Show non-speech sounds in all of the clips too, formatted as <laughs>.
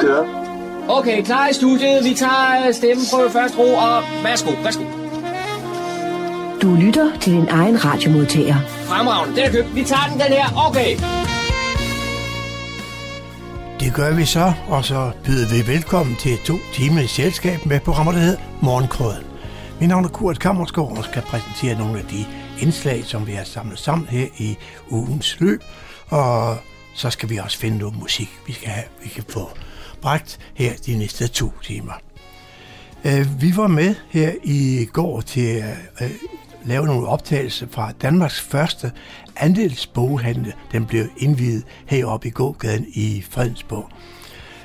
Kører. Okay, klar i studiet. Vi tager stemmeprøve først ro, og værsgo, værsgo. Du lytter til din egen radiomodtager. Fremragende, den er købt. Vi tager den, den her. Okay. Det gør vi så, og så byder vi velkommen til to timer i selskab med programmer, der hedder Morgenkrøden. Mit navn er Kurt Kammersgaard, og skal præsentere nogle af de indslag, som vi har samlet sammen her i ugens løb. Og så skal vi også finde noget musik, vi skal have, vi kan få bragt her de næste to timer. Øh, vi var med her i går til at øh, lave nogle optagelser fra Danmarks første andelsboghandel. Den blev indvidet heroppe i gågaden i Fredensborg.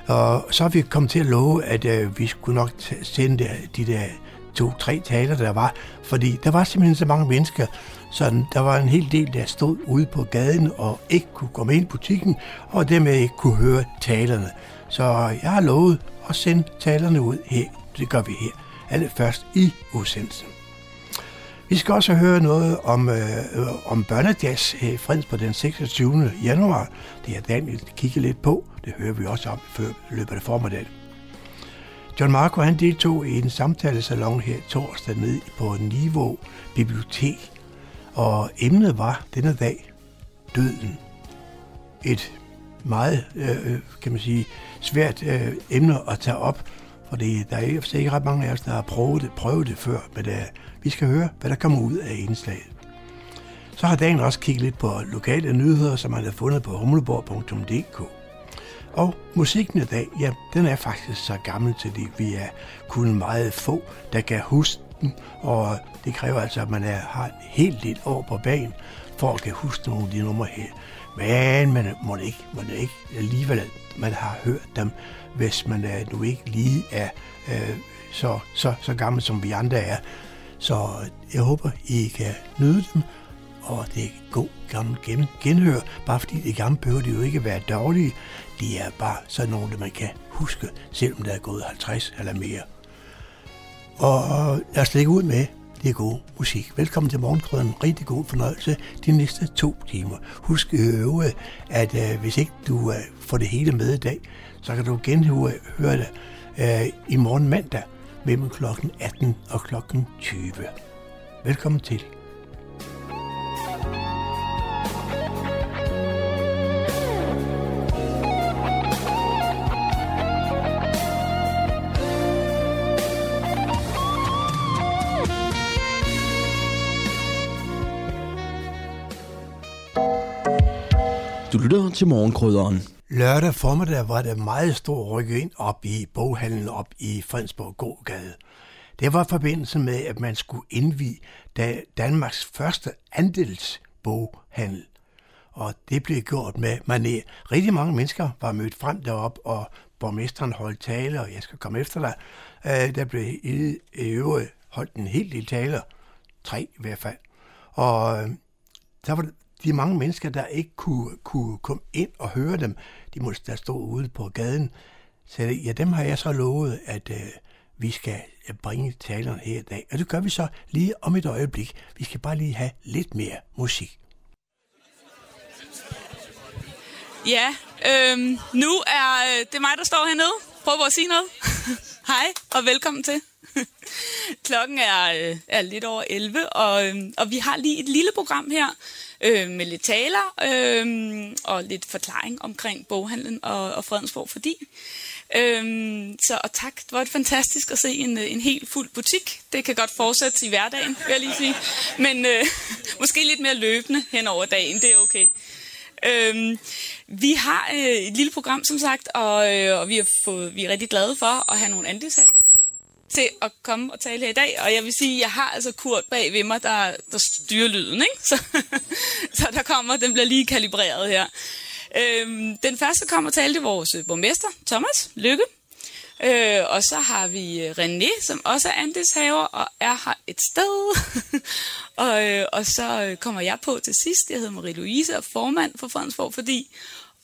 Og så er vi kommet til at love, at øh, vi skulle nok sende de der to-tre taler, der var. Fordi der var simpelthen så mange mennesker, så der var en hel del, der stod ude på gaden og ikke kunne komme ind i butikken, og dermed ikke kunne høre talerne. Så jeg har lovet at sende talerne ud her. Det gør vi her. Alle først i udsendelsen. Vi skal også høre noget om, øh, om børnejazz her i Freds på den 26. januar. Det er Daniel kigge lidt på. Det hører vi også om før løbet af formiddagen. John Marco han deltog i en samtalesalon her torsdag ned på Niveau Bibliotek. Og emnet var denne dag døden. Et meget, øh, øh, kan man sige, svært øh, emne at tage op, for det, der er ikke ret mange af os, der har prøvet det, prøvet det før, men det, vi skal høre, hvad der kommer ud af indslaget. Så har dagen også kigget lidt på lokale nyheder, som man har fundet på humleborg.dk. Og musikken i dag, ja, den er faktisk så gammel til det. Vi er kun meget få, der kan huske aften, og det kræver altså, at man er, har helt lidt år på banen, for at kan huske nogle af de numre her. Men man må ikke, man er ikke alligevel, man har hørt dem, hvis man er, nu ikke lige er øh, så, så, så gammel, som vi andre er. Så jeg håber, I kan nyde dem, og det er god gammel gen, genhør. Bare fordi det gamle behøver det jo ikke være dårlige. De er bare sådan nogle, man kan huske, selvom der er gået 50 eller mere. Og lad os lægge ud med det er god musik. Velkommen til Morgenkrøden. Rigtig god fornøjelse de næste to timer. Husk øve, at øh, hvis ikke du øh, får det hele med i dag, så kan du genhøre høre det øh, i morgen mandag mellem kl. 18 og kl. 20. Velkommen til. Lytter til morgenkrydderen. Lørdag formiddag var der meget stor rykke ind op i boghandlen op i Fredensborg Gågade. Det var i forbindelse med, at man skulle indvige Danmarks første andelsboghandel. Og det blev gjort med mané. Rigtig mange mennesker var mødt frem derop, og borgmesteren holdt tale, og jeg skal komme efter dig. Øh, der blev i øvrigt holdt en hel del taler. Tre i hvert fald. Og øh, der var de mange mennesker, der ikke kunne, kunne komme ind og høre dem, de måtte der stå ude på gaden. Så ja, dem har jeg så lovet, at øh, vi skal bringe talerne her i dag. Og det gør vi så lige om et øjeblik. Vi skal bare lige have lidt mere musik. Ja, øhm, nu er øh, det mig, der står hernede. Prøv at sige noget. <laughs> Hej, og velkommen til. <laughs> Klokken er, øh, er lidt over 11, og, øh, og vi har lige et lille program her øh, med lidt taler øh, og lidt forklaring omkring boghandlen og, og Fredensborg fordi. Øh, så og tak, det var det fantastisk at se en, øh, en helt fuld butik. Det kan godt fortsætte i hverdagen, vil jeg lige sige. Men øh, <laughs> måske lidt mere løbende hen over dagen, det er okay. Øhm, vi har øh, et lille program, som sagt, og, øh, og vi, har fået, vi er rigtig glade for at have nogle andelshaver til at komme og tale her i dag. Og jeg vil sige, at jeg har altså Kurt bag ved mig, der, der styrer lyden. Ikke? Så, <laughs> så der kommer, den bliver lige kalibreret her. Øhm, den første kommer og tale til vores øh, borgmester, Thomas Lykke. Øh, og så har vi øh, René, som også er andelshaver og er her et sted. <laughs> og, øh, og så øh, kommer jeg på til sidst. Jeg hedder Marie-Louise og formand for Fredensborg Fordi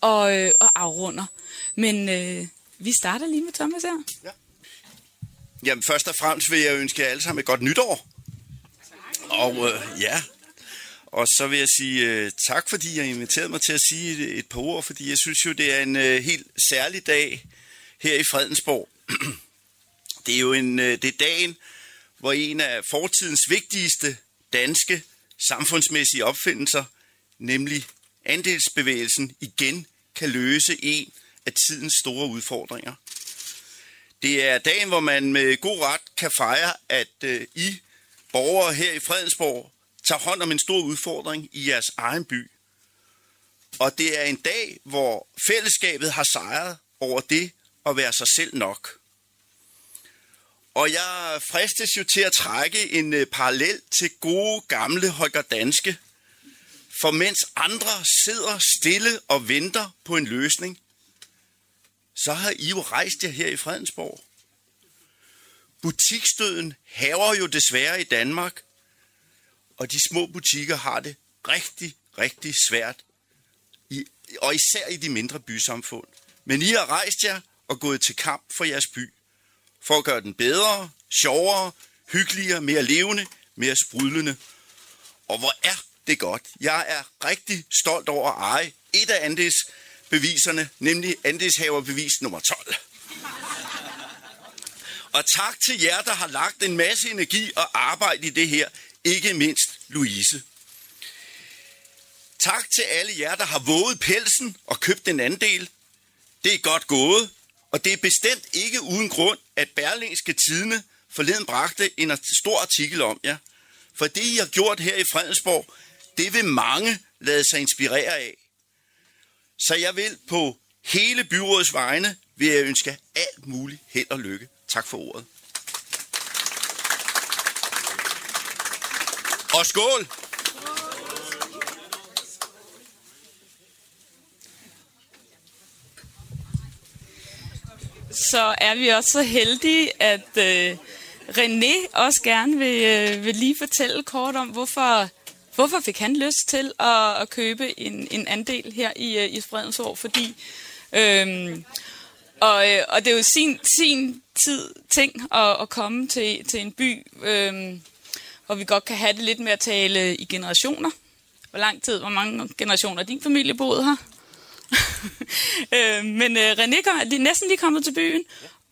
og, øh, og afrunder. Men øh, vi starter lige med Thomas her. Ja. Jamen først og fremmest vil jeg ønske jer alle sammen et godt nytår. Og øh, ja, og så vil jeg sige øh, tak, fordi jeg inviterede mig til at sige et, et par ord, fordi jeg synes jo, det er en øh, helt særlig dag her i Fredensborg. <clears throat> Det er jo en, øh, det er dagen, hvor en af fortidens vigtigste danske samfundsmæssige opfindelser, nemlig andelsbevægelsen, igen kan løse en af tidens store udfordringer. Det er dagen, hvor man med god ret kan fejre, at øh, I borgere her i Fredensborg tager hånd om en stor udfordring i jeres egen by. Og det er en dag, hvor fællesskabet har sejret over det at være sig selv nok. Og jeg fristes jo til at trække en øh, parallel til gode gamle Holger Danske. For mens andre sidder stille og venter på en løsning, så har I jo rejst jer her i Fredensborg. Butikstøden haver jo desværre i Danmark, og de små butikker har det rigtig, rigtig svært, i, og især i de mindre bysamfund. Men I har rejst jer og gået til kamp for jeres by, for at gøre den bedre, sjovere, hyggeligere, mere levende, mere sprudlende. Og hvor er det godt. Jeg er rigtig stolt over at eje et af beviserne, nemlig andelshaverbevis nummer 12. Og tak til jer, der har lagt en masse energi og arbejde i det her, ikke mindst Louise. Tak til alle jer, der har våget pelsen og købt en andel. Det er godt gået, og det er bestemt ikke uden grund, at Berlingske Tidene forleden bragte en stor artikel om jer. For det, I har gjort her i Fredensborg, det vil mange lade sig inspirere af. Så jeg vil på hele byrådets vegne vil jeg ønske alt muligt held og lykke. Tak for ordet. Og skål! Så er vi også så heldige, at øh, René også gerne vil, øh, vil lige fortælle kort om, hvorfor, hvorfor fik han lyst til at, at købe en, en andel her i, øh, i Fredensborg, fordi øhm, og, øh, og det er jo sin, sin tid ting at, at komme til, til en by, øhm, hvor vi godt kan have det lidt med at tale i generationer. Hvor lang tid, hvor mange generationer din familie boede her? <laughs> øh, men øh, René kom, er næsten lige kommet til byen,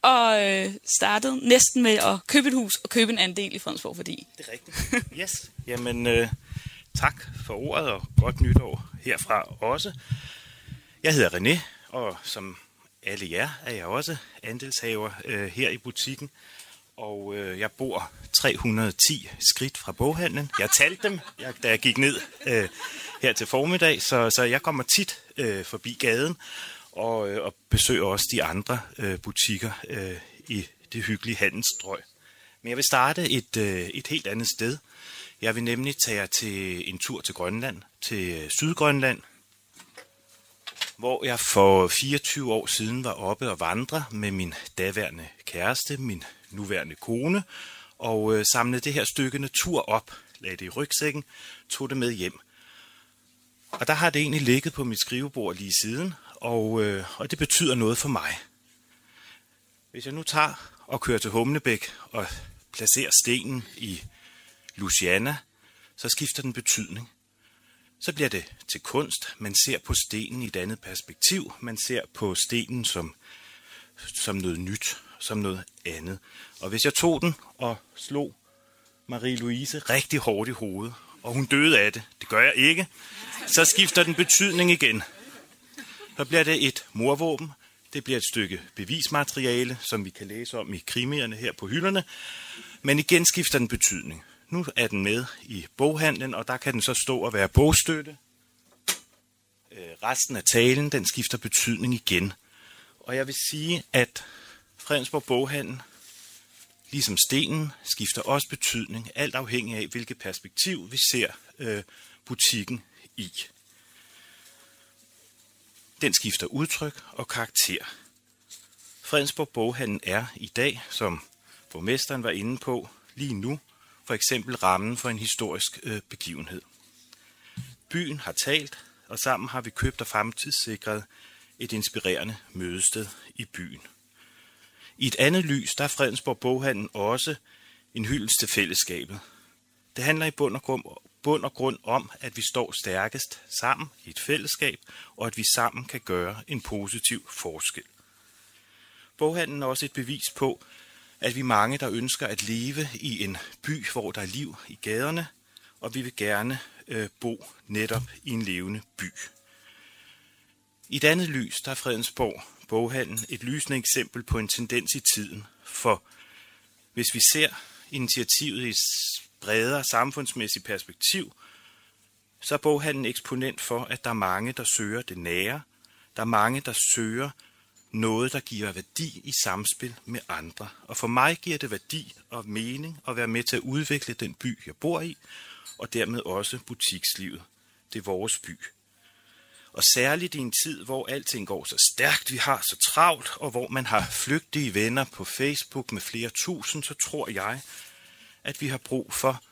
og øh, startede næsten med at købe et hus og købe en andel i Fredensborg, fordi... Det er rigtigt. Yes. Jamen, øh, tak for ordet, og godt nytår herfra også. Jeg hedder René, og som alle jer er jeg også andelshaver øh, her i butikken. Og øh, jeg bor 310 skridt fra boghandlen. Jeg talte dem, jeg, da jeg gik ned øh, her til formiddag, så, så jeg kommer tit øh, forbi gaden og, øh, og besøger også de andre øh, butikker øh, i det hyggelige handelsstrøg. Men jeg vil starte et, øh, et helt andet sted. Jeg vil nemlig tage jer til en tur til Grønland, til øh, Sydgrønland, hvor jeg for 24 år siden var oppe og vandre med min daværende kæreste, min nuværende kone, og øh, samlede det her stykke natur op, lagde det i rygsækken, tog det med hjem. Og der har det egentlig ligget på mit skrivebord lige siden, og, øh, og det betyder noget for mig. Hvis jeg nu tager og kører til Humlebæk og placerer stenen i Luciana, så skifter den betydning. Så bliver det til kunst. Man ser på stenen i et andet perspektiv. Man ser på stenen som, som noget nyt, som noget andet. Og hvis jeg tog den og slog Marie-Louise rigtig hårdt i hovedet, og hun døde af det, det gør jeg ikke, så skifter den betydning igen. Så bliver det et morvåben, det bliver et stykke bevismateriale, som vi kan læse om i krimierne her på hylderne, men igen skifter den betydning. Nu er den med i boghandlen, og der kan den så stå og være bogstøtte. Øh, resten af talen, den skifter betydning igen. Og jeg vil sige, at Fredensborg Boghandel, ligesom stenen, skifter også betydning, alt afhængig af, hvilket perspektiv vi ser øh, butikken i. Den skifter udtryk og karakter. Fredensborg Boghandel er i dag, som borgmesteren var inde på, lige nu for eksempel rammen for en historisk øh, begivenhed. Byen har talt, og sammen har vi købt og fremtidssikret et inspirerende mødested i byen. I et andet lys, der er Fredensborg Boghandel også en hyldest til fællesskabet. Det handler i bund og, grund, bund og grund om, at vi står stærkest sammen i et fællesskab, og at vi sammen kan gøre en positiv forskel. boghandlen er også et bevis på, at vi mange, der ønsker at leve i en by, hvor der er liv i gaderne, og vi vil gerne øh, bo netop i en levende by. I et andet lys, der er Fredensborg boghandlen et lysende eksempel på en tendens i tiden, for hvis vi ser initiativet i et bredere samfundsmæssigt perspektiv, så er boghandlen eksponent for, at der er mange, der søger det nære. Der er mange, der søger noget, der giver værdi i samspil med andre. Og for mig giver det værdi og mening at være med til at udvikle den by, jeg bor i, og dermed også butikslivet. Det er vores by. Og særligt i en tid, hvor alting går så stærkt, vi har så travlt, og hvor man har flygtige venner på Facebook med flere tusind, så tror jeg, at vi har brug for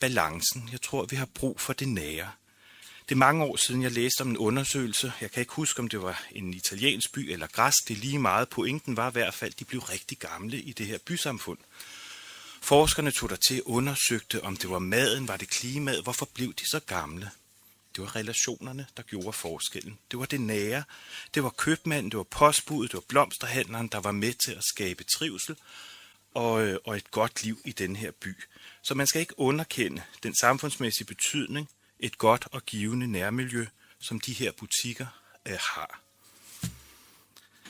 balancen. Jeg tror, vi har brug for det nære. Det er mange år siden, jeg læste om en undersøgelse. Jeg kan ikke huske, om det var en italiensk by eller græsk. Det er lige meget. Pointen var i hvert fald, at de blev rigtig gamle i det her bysamfund. Forskerne tog der til undersøgte, om det var maden, var det klimaet, hvorfor blev de så gamle? Det var relationerne, der gjorde forskellen. Det var det nære. Det var købmanden, det var postbuddet, det var blomsterhandleren, der var med til at skabe trivsel og, øh, og et godt liv i den her by. Så man skal ikke underkende den samfundsmæssige betydning, et godt og givende nærmiljø, som de her butikker øh, har.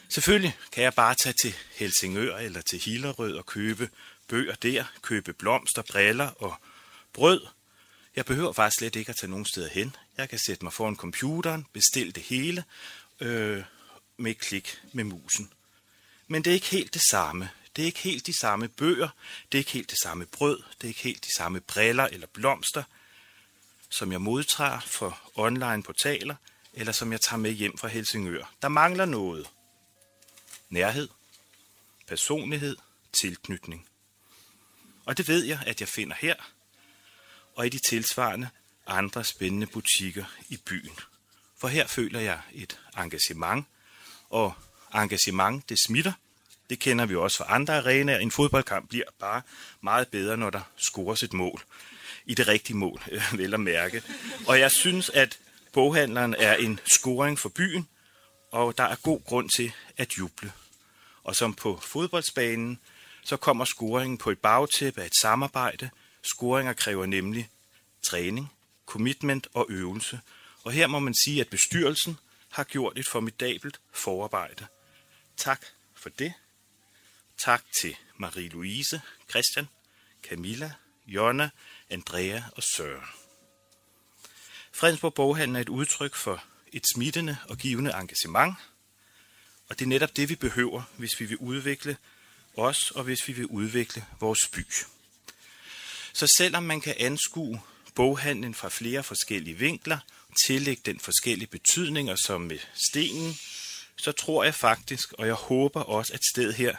Selvfølgelig kan jeg bare tage til Helsingør eller til Hillerød og købe bøger der, købe blomster, briller og brød. Jeg behøver faktisk slet ikke at tage nogen steder hen. Jeg kan sætte mig foran computeren, bestille det hele øh, med et klik med musen. Men det er ikke helt det samme. Det er ikke helt de samme bøger, det er ikke helt det samme brød, det er ikke helt de samme briller eller blomster, som jeg modtager for online portaler, eller som jeg tager med hjem fra Helsingør. Der mangler noget. Nærhed, personlighed, tilknytning. Og det ved jeg, at jeg finder her, og i de tilsvarende andre spændende butikker i byen. For her føler jeg et engagement, og engagement, det smitter. Det kender vi også fra andre arenaer. En fodboldkamp bliver bare meget bedre, når der scores et mål. I det rigtige mål, <laughs> vel at mærke. Og jeg synes, at boghandleren er en scoring for byen, og der er god grund til at juble. Og som på fodboldsbanen, så kommer scoringen på et bagtæppe af et samarbejde. Scoringer kræver nemlig træning, commitment og øvelse. Og her må man sige, at bestyrelsen har gjort et formidabelt forarbejde. Tak for det. Tak til Marie-Louise, Christian, Camilla, Jonna, Andrea og Søren. Fredensborg Boghandel er et udtryk for et smittende og givende engagement, og det er netop det, vi behøver, hvis vi vil udvikle os, og hvis vi vil udvikle vores by. Så selvom man kan anskue boghandlen fra flere forskellige vinkler, tillægge den forskellige betydninger som med stenen, så tror jeg faktisk, og jeg håber også, at stedet her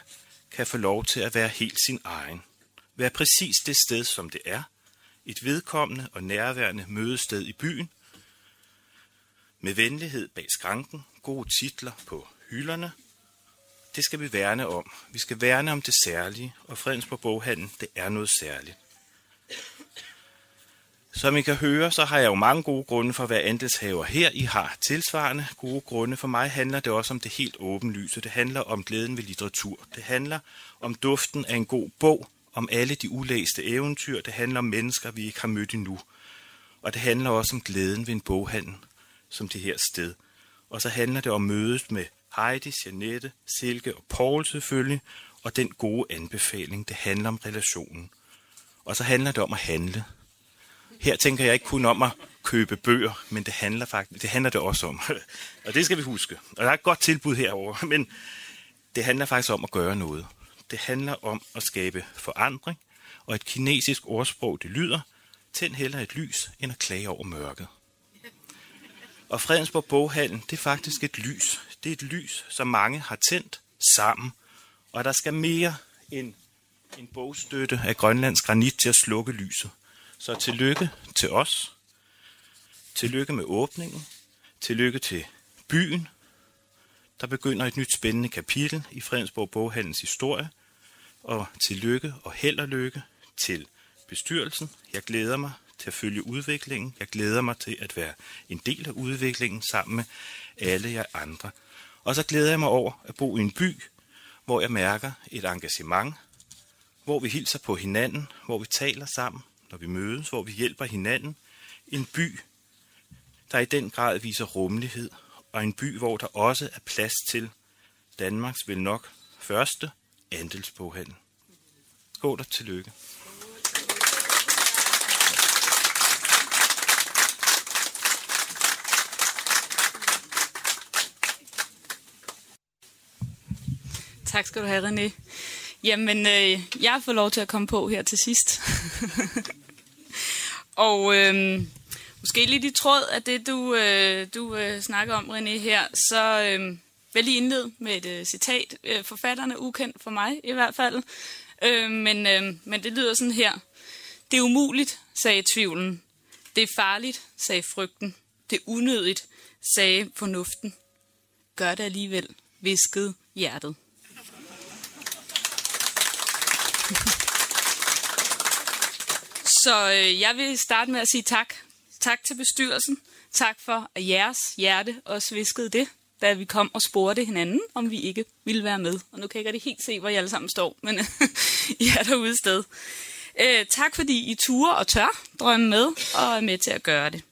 kan få lov til at være helt sin egen. Være præcis det sted, som det er. Et vedkommende og nærværende mødested i byen. Med venlighed bag skranken, gode titler på hylderne. Det skal vi værne om. Vi skal værne om det særlige, og Fredensborg Boghandel, det er noget særligt. Som I kan høre, så har jeg jo mange gode grunde for at være andelshaver her. I har tilsvarende gode grunde. For mig handler det også om det helt åbenlyse. Det handler om glæden ved litteratur. Det handler om duften af en god bog, om alle de ulæste eventyr. Det handler om mennesker, vi ikke har mødt endnu. Og det handler også om glæden ved en boghandel, som det her sted. Og så handler det om mødet med Heidi, Janette, Silke og Paul selvfølgelig, og den gode anbefaling. Det handler om relationen. Og så handler det om at handle. Her tænker jeg ikke kun om at købe bøger, men det handler faktisk, det handler det også om. <laughs> og det skal vi huske. Og der er et godt tilbud herover, <laughs> men det handler faktisk om at gøre noget. Det handler om at skabe forandring, og et kinesisk ordsprog, det lyder, tænd heller et lys, end at klage over mørket. Og Fredensborg Boghallen, det er faktisk et lys. Det er et lys, som mange har tændt sammen. Og der skal mere end en bogstøtte af Grønlands granit til at slukke lyset. Så tillykke til os. Tillykke med åbningen. Tillykke til byen. Der begynder et nyt spændende kapitel i Fredensborg Boghandels historie. Og tillykke og held og lykke til bestyrelsen. Jeg glæder mig til at følge udviklingen. Jeg glæder mig til at være en del af udviklingen sammen med alle jer andre. Og så glæder jeg mig over at bo i en by, hvor jeg mærker et engagement, hvor vi hilser på hinanden, hvor vi taler sammen, når vi mødes, hvor vi hjælper hinanden. En by, der i den grad viser rummelighed, og en by, hvor der også er plads til Danmarks vel nok første andelsboghandel. Skål og tillykke. Tak skal du have, René. Jamen, øh, jeg har fået lov til at komme på her til sidst. <laughs> og øh, måske lidt i tråd af det, du, øh, du øh, snakker om, René, her, så øh, vil jeg lige indlede med et øh, citat. Øh, forfatteren er ukendt for mig i hvert fald, øh, men, øh, men det lyder sådan her. Det er umuligt, sagde tvivlen. Det er farligt, sagde frygten. Det er unødigt, sagde fornuften. Gør det alligevel, viskede hjertet. <laughs> Så øh, jeg vil starte med at sige tak. Tak til bestyrelsen. Tak for, at jeres hjerte også viskede det, da vi kom og spurgte hinanden, om vi ikke ville være med. Og nu kan jeg ikke helt se, hvor I alle sammen står, men <laughs> I er derude sted. Øh, tak fordi I turer og tør drømme med og er med til at gøre det.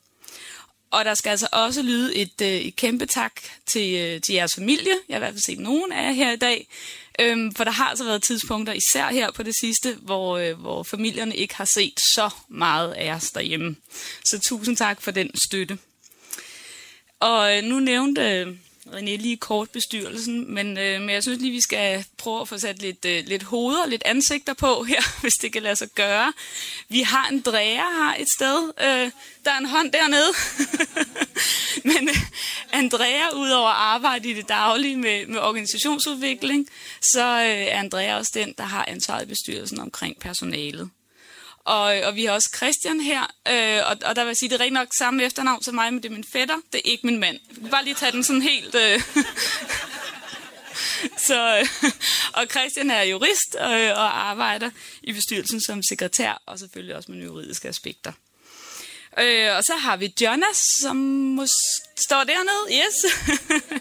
Og der skal altså også lyde et, øh, et kæmpe tak til, øh, til jeres familie. Jeg har i hvert fald set nogen af jer her i dag. Øhm, for der har altså været tidspunkter, især her på det sidste, hvor, øh, hvor familierne ikke har set så meget af os derhjemme. Så tusind tak for den støtte. Og øh, nu nævnte øh, René lige kort bestyrelsen, men, øh, men jeg synes lige, vi skal prøve at få sat lidt, øh, lidt hoveder, lidt ansigter på her, <laughs> hvis det kan lade sig gøre. Vi har en dræger her et sted. Øh, der er en hånd dernede. <laughs> men øh, Andrea, udover at arbejde i det daglige med, med organisationsudvikling, så øh, er Andrea også den, der har ansvaret i bestyrelsen omkring personalet. Og, og vi har også Christian her, øh, og, og der vil jeg sige, det er rigtig nok samme efternavn som mig, men det er min fætter, det er ikke min mand. Vi kan bare lige tage den sådan helt... Øh. <laughs> Så, øh, og Christian er jurist øh, og arbejder i bestyrelsen som sekretær, og selvfølgelig også med juridiske aspekter. Øh, og så har vi Jonas, som måske står dernede. Yes.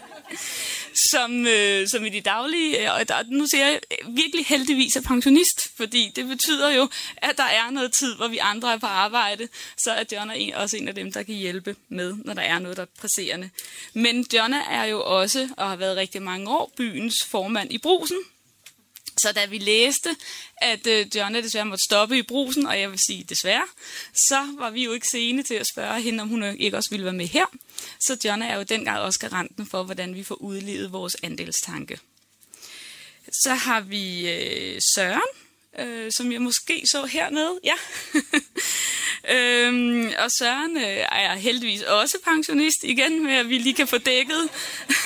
<laughs> som, øh, som i de daglige, øh, og der, nu ser jeg øh, virkelig heldigvis er pensionist, fordi det betyder jo, at der er noget tid, hvor vi andre er på arbejde, så er Jonna er en, også en af dem, der kan hjælpe med, når der er noget, der er presserende. Men Jonna er jo også, og har været rigtig mange år, byens formand i brusen, så da vi læste, at øh, Johnny desværre måtte stoppe i brusen, og jeg vil sige desværre, så var vi jo ikke sene til at spørge hende, om hun øh, ikke også ville være med her. Så Johnny er jo dengang også garanten for, hvordan vi får udlevet vores andelstanke. Så har vi øh, Søren, øh, som jeg måske så hernede. Ja. <laughs> øhm, og Søren øh, er heldigvis også pensionist igen, med at vi lige kan få dækket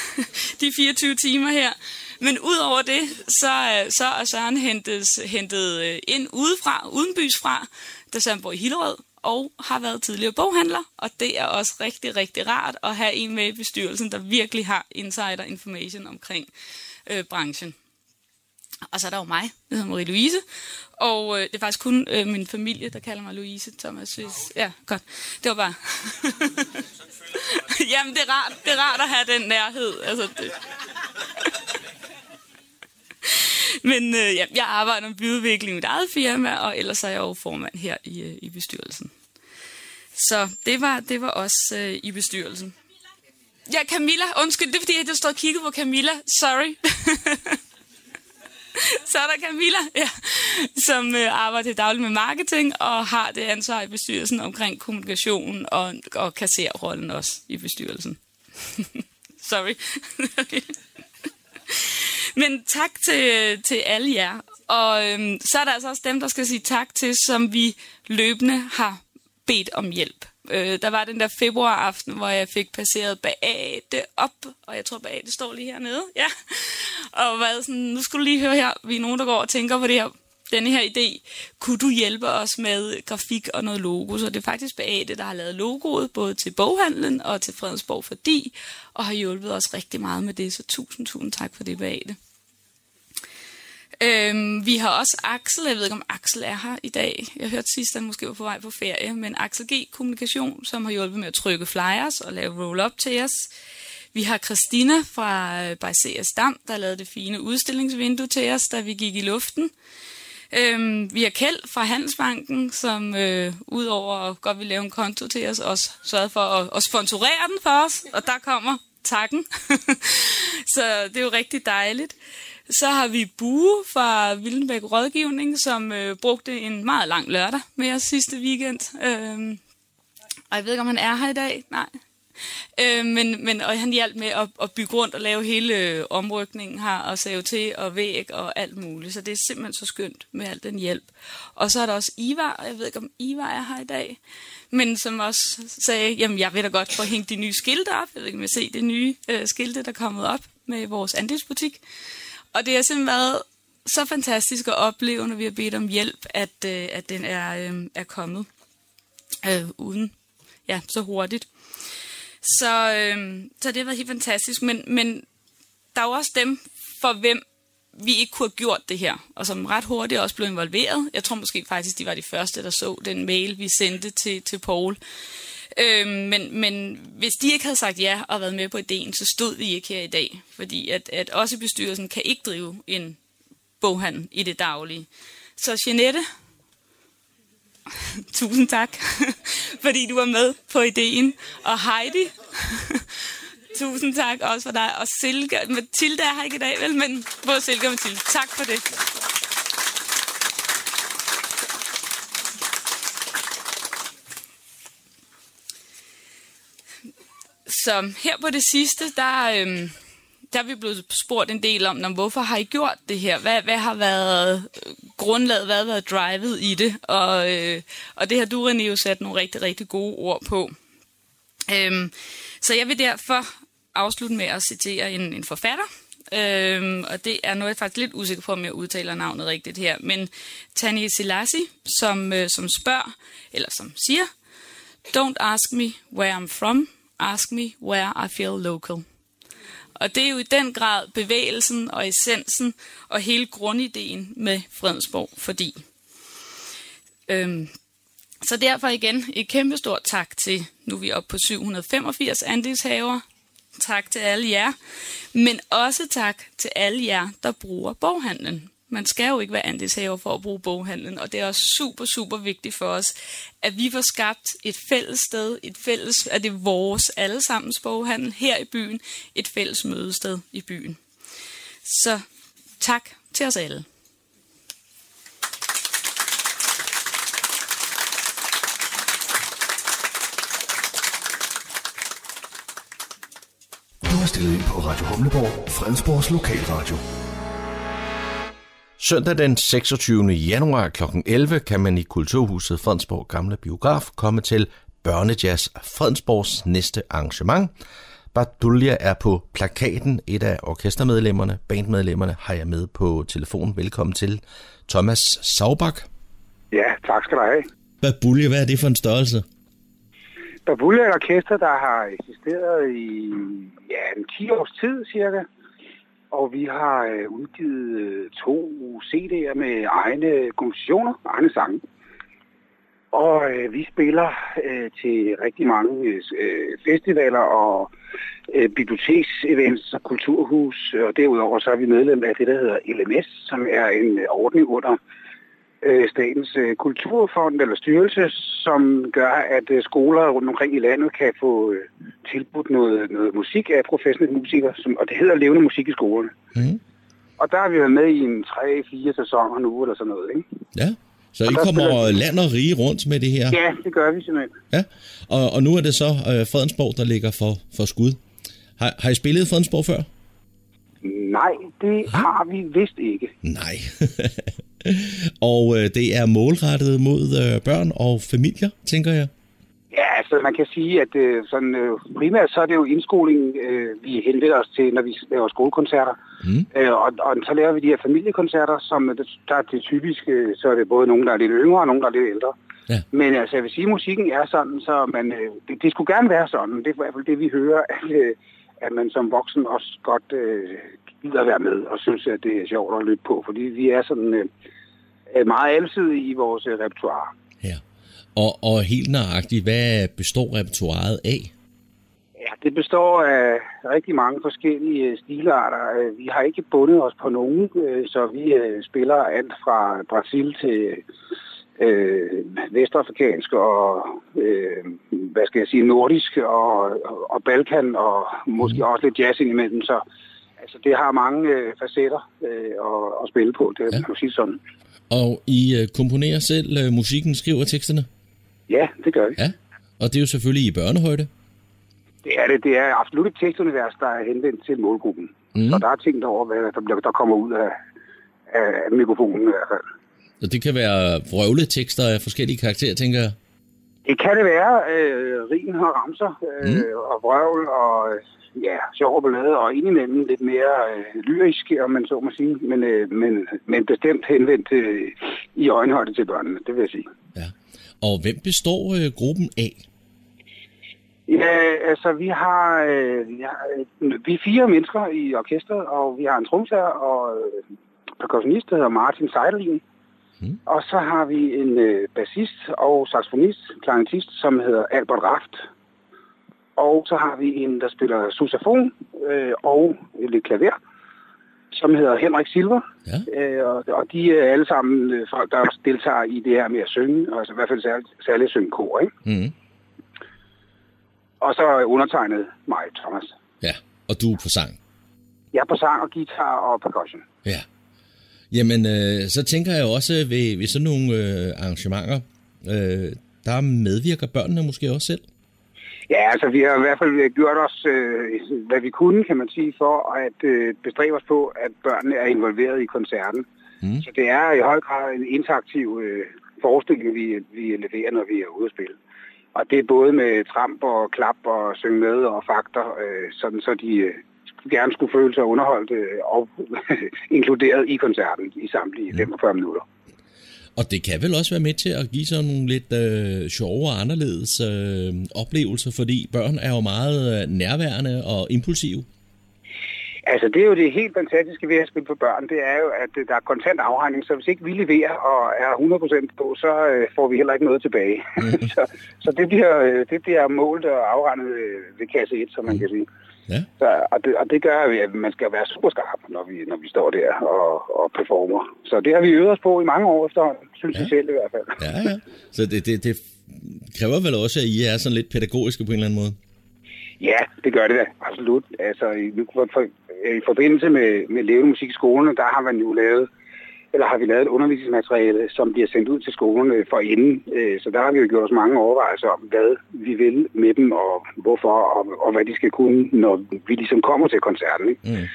<laughs> de 24 timer her. Men udover det, så, så er Søren hentet, hentet øh, ind udefra, udenbys fra, da Søren bor i Hillerød, og har været tidligere boghandler, og det er også rigtig, rigtig rart at have en med i bestyrelsen, der virkelig har insider information omkring øh, branchen. Og så er der jo mig, jeg hedder Marie-Louise, og øh, det er faktisk kun øh, min familie, der kalder mig Louise Thomas. Hvis... Ja, godt. Det var bare... <laughs> Jamen, det er, rart, det er rart at have den nærhed. Altså, det... <laughs> Men øh, ja, jeg arbejder med byudvikling i mit eget firma, og ellers er jeg jo formand her i, øh, i bestyrelsen. Så det var, det var også øh, i bestyrelsen. Ja, Camilla. Undskyld, det er fordi, jeg stod og kiggede på Camilla. Sorry. <laughs> Så er der Camilla, ja, som øh, arbejder dagligt med marketing og har det ansvar i bestyrelsen omkring kommunikation og, og kasserrollen også i bestyrelsen. <laughs> Sorry. <laughs> Men tak til, til alle jer. Og øhm, så er der altså også dem, der skal sige tak til, som vi løbende har bedt om hjælp. Øh, der var den der februaraften, hvor jeg fik passeret Beate op, og jeg tror Beate står lige hernede, ja. Og var sådan, nu skulle du lige høre her, vi er nogen, der går og tænker på det her, denne her idé. Kunne du hjælpe os med grafik og noget logo? Så det er faktisk Beate, der har lavet logoet, både til boghandlen og til Fredensborg Fordi, og har hjulpet os rigtig meget med det, så tusind, tusind tak for det, Beate. Øhm, vi har også Axel, jeg ved ikke om Axel er her i dag. Jeg hørte sidst, at han måske var på vej på ferie, men Axel G. Kommunikation, som har hjulpet med at trykke flyers og lave roll-up til os. Vi har Christina fra øh, Bajseres Dam, der lavede det fine udstillingsvindue til os, da vi gik i luften. Øhm, vi har Kjeld fra Handelsbanken, som øh, udover at godt vil lave en konto til os, også sørget for at, at sponsorere den for os, og der kommer takken. <laughs> så det er jo rigtig dejligt. Så har vi Bue fra Vildenbæk Rådgivning, som øh, brugte en meget lang lørdag med os sidste weekend. Øhm, og jeg ved ikke, om han er her i dag. Nej. <laughs> Øh, men, men og han hjalp med at, at bygge rundt og lave hele omrykningen her, og save til og væg og alt muligt. Så det er simpelthen så skønt med al den hjælp. Og så er der også Ivar, og jeg ved ikke, om Ivar er her i dag, men som også sagde, jamen jeg vil da godt få hængt de nye skilte op. Jeg ved ikke, om jeg se det nye øh, skilte, der er kommet op med vores andelsbutik. Og det har simpelthen været så fantastisk at opleve, når vi har bedt om hjælp, at, øh, at den er, øh, er kommet øh, uden ja, så hurtigt. Så, øh, så det har været helt fantastisk. Men, men der er jo også dem, for hvem vi ikke kunne have gjort det her, og som ret hurtigt også blev involveret. Jeg tror måske faktisk, de var de første, der så den mail, vi sendte til, til Paul. Øhm, men, men hvis de ikke havde sagt ja og været med på ideen, så stod vi ikke her i dag. Fordi at, at også bestyrelsen kan ikke drive en boghandel i det daglige. Så Jeanette, <laughs> tusind tak, <laughs> fordi du var med på ideen. Og Heidi, <laughs> tusind tak også for dig. Og Silke, Mathilde er her ikke i dag, vel? Men både Silke og Mathilde, tak for det. Så her på det sidste, der, øhm, der er vi blevet spurgt en del om, hvorfor har I gjort det her? Hvad, hvad har været grundlaget, hvad der været drivet i det? Og, øh, og det har du, René, jo sat nogle rigtig, rigtig gode ord på. Øhm, så jeg vil derfor afslutte med at citere en, en forfatter, Øhm, og det er noget, jeg er faktisk lidt usikker på, om jeg udtaler navnet rigtigt her. Men Tani Selassie, som, øh, som spørger, eller som siger, Don't ask me where I'm from, ask me where I feel local. Og det er jo i den grad bevægelsen og essensen og hele grundideen med Fredensborg, fordi. Øhm, så derfor igen et kæmpe stort tak til, nu er vi oppe på 785 andelshaver. Tak til alle jer, men også tak til alle jer, der bruger boghandlen. Man skal jo ikke være andelshaver for at bruge boghandlen, og det er også super, super vigtigt for os, at vi får skabt et fælles sted, et fælles, at det er vores allesammens boghandel her i byen, et fælles mødested i byen. Så tak til os alle. Du har stillet ind på Radio Humleborg, Fredensborgs lokalradio. Søndag den 26. januar kl. 11 kan man i Kulturhuset Fredensborg Gamle Biograf komme til Børnejazz Fredensborgs næste arrangement. Badulja er på plakaten. Et af orkestermedlemmerne, bandmedlemmerne, har jeg med på telefon. Velkommen til Thomas Saubak. Ja, tak skal du have. Babulja, hvad er det for en størrelse? Babulja er et orkester, der har eksisteret i ja, en 10 års tid cirka. Og vi har øh, udgivet øh, to CD'er med egne kompositioner, egne sange. Og øh, vi spiller øh, til rigtig mange øh, festivaler og øh, biblioteksevents og kulturhus. Og derudover så er vi medlem af det, der hedder LMS, som er en øh, ordning under øh, Statens øh, Kulturfond eller styrelse, som gør, at øh, skoler rundt omkring i landet kan få øh, tilbudt noget, noget musik af professionelle musikere, som, og det hedder levende musik i skolerne. Mm. Og der har vi været med i en 3-4 sæsoner nu, eller sådan noget, ikke? Ja, så Og I kommer spiller- land og rige rundt med det her? Ja, det gør vi simpelthen. Ja, og, og nu er det så øh, Fredensborg, der ligger for, for skud. Har, har I spillet Fredensborg før? Nej, det har vi vist ikke. Nej. <laughs> og øh, det er målrettet mod øh, børn og familier, tænker jeg. Ja, altså man kan sige, at øh, sådan, øh, primært så er det jo indskoling, øh, vi henvender os til, når vi laver skolekoncerter. Mm. Øh, og, og så laver vi de her familiekoncerter, som øh, der er det typisk, øh, så er det både nogen, der er lidt yngre og nogen, der er lidt ældre. Ja. Men altså, jeg vil sige, at musikken er sådan, så man, øh, det, det skulle gerne være sådan. Det er i hvert fald det, vi hører, at, øh, at man som voksen også godt øh, gider være med og synes, at det er sjovt at lytte på. Fordi vi er sådan øh, øh, meget alsidige i vores øh, repertoire. Og, og helt nøjagtigt, hvad består repertoiret af? Ja, det består af rigtig mange forskellige stilarter. Øh, Vi har ikke bundet os på nogen, øh, så vi øh, spiller alt fra Brasil til øh, vestafrikansk og, øh, hvad skal jeg sige, nordisk og, og, og Balkan og måske også lidt jazz indimellem. Så altså, det har mange øh, facetter øh, at, at spille på, det ja. kan man sige sådan. Og I øh, komponerer selv øh, musikken, skriver teksterne? Ja, det gør vi. Ja, og det er jo selvfølgelig i børnehøjde. Det er det. Det er absolut et tekstunivers, der er henvendt til målgruppen. Mm. Så der er tænkt over, hvad der, bliver- der kommer ud af, af mikrofonen i hvert fald. Så det kan være vrøvle tekster af forskellige karakterer, tænker jeg. Det kan det være. Øh, rim og ramser øh, mm. og vrøvl og ja, sjov og ballade, og indimellem lidt mere øh, lyrisk, om man så må sige, men, øh, men, men bestemt henvendt øh, i øjenhøjde til børnene, det vil jeg sige. Og hvem består øh, gruppen af? Ja, altså vi har, øh, vi, har øh, vi er fire mennesker i orkestret, og vi har en tromslager og øh, percussionist, der hedder Martin Seidelin. Mm. Og så har vi en øh, bassist og saxofonist, klarinettist, som hedder Albert Raft. Og så har vi en, der spiller sousaphon øh, og lidt klaver, som hedder Henrik Silver. Ja. Øh, og, og de er alle sammen øh, folk, der også deltager i det her med at synge, altså i hvert fald særligt, særligt synge kor, ikke? Mm. Og så undertegnet mig, Thomas. Ja, og du er på sang. Jeg er på sang og guitar og percussion. Ja. Jamen, øh, så tænker jeg også ved, ved sådan nogle øh, arrangementer, øh, der medvirker børnene måske også selv. Ja, altså vi har i hvert fald gjort os, øh, hvad vi kunne, kan man sige, for at øh, bestræbe os på, at børnene er involveret i koncerten. Mm. Så det er i høj grad en interaktiv øh, forestilling, vi, vi leverer, når vi er ude at spille. Og det er både med tramp og klap og synge med og fakter, øh, sådan så de øh, gerne skulle føle sig underholdt øh, og <laughs> inkluderet i koncerten i samtlige 45 minutter. Og det kan vel også være med til at give sådan nogle lidt øh, sjove og anderledes øh, oplevelser, fordi børn er jo meget øh, nærværende og impulsive. Altså, det er jo det helt fantastiske ved at spille for børn, det er jo, at øh, der er kontant afregning, så hvis ikke vi leverer og er 100% på, så øh, får vi heller ikke noget tilbage. <laughs> så så det, bliver, øh, det bliver målt og afregnet ved kasse 1, som man kan sige. Ja. Så, og, det, og det gør, at man skal være super skarp, når vi, når vi står der og, og performer. Så det har vi øvet os på i mange år efterhånden, synes ja. jeg selv i hvert fald. Ja, ja. Så det, det, det kræver vel også, at I er sådan lidt pædagogiske på en eller anden måde? Ja, det gør det da, absolut. Altså, i, for, for, i forbindelse med, med levende musik i skolen, der har man jo lavet, eller har vi lavet et undervisningsmateriale, som bliver sendt ud til skolerne for inden. Øh, Så der har vi jo gjort os mange overvejelser om, hvad vi vil med dem, og hvorfor, og, og hvad de skal kunne, når vi ligesom kommer til koncerten. Ikke? Mm.